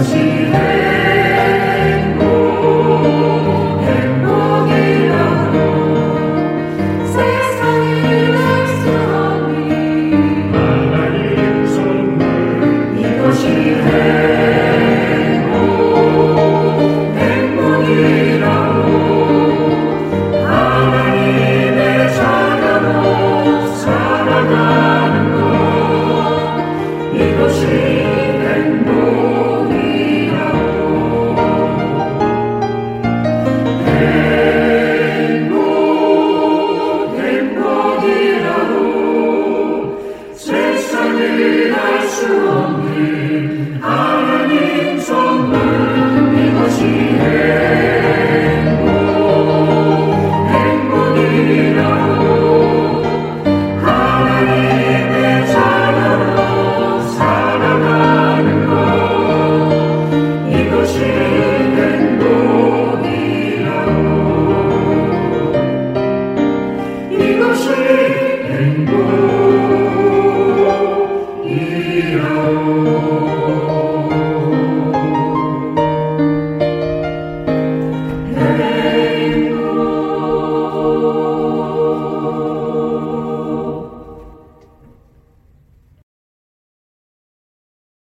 mercy.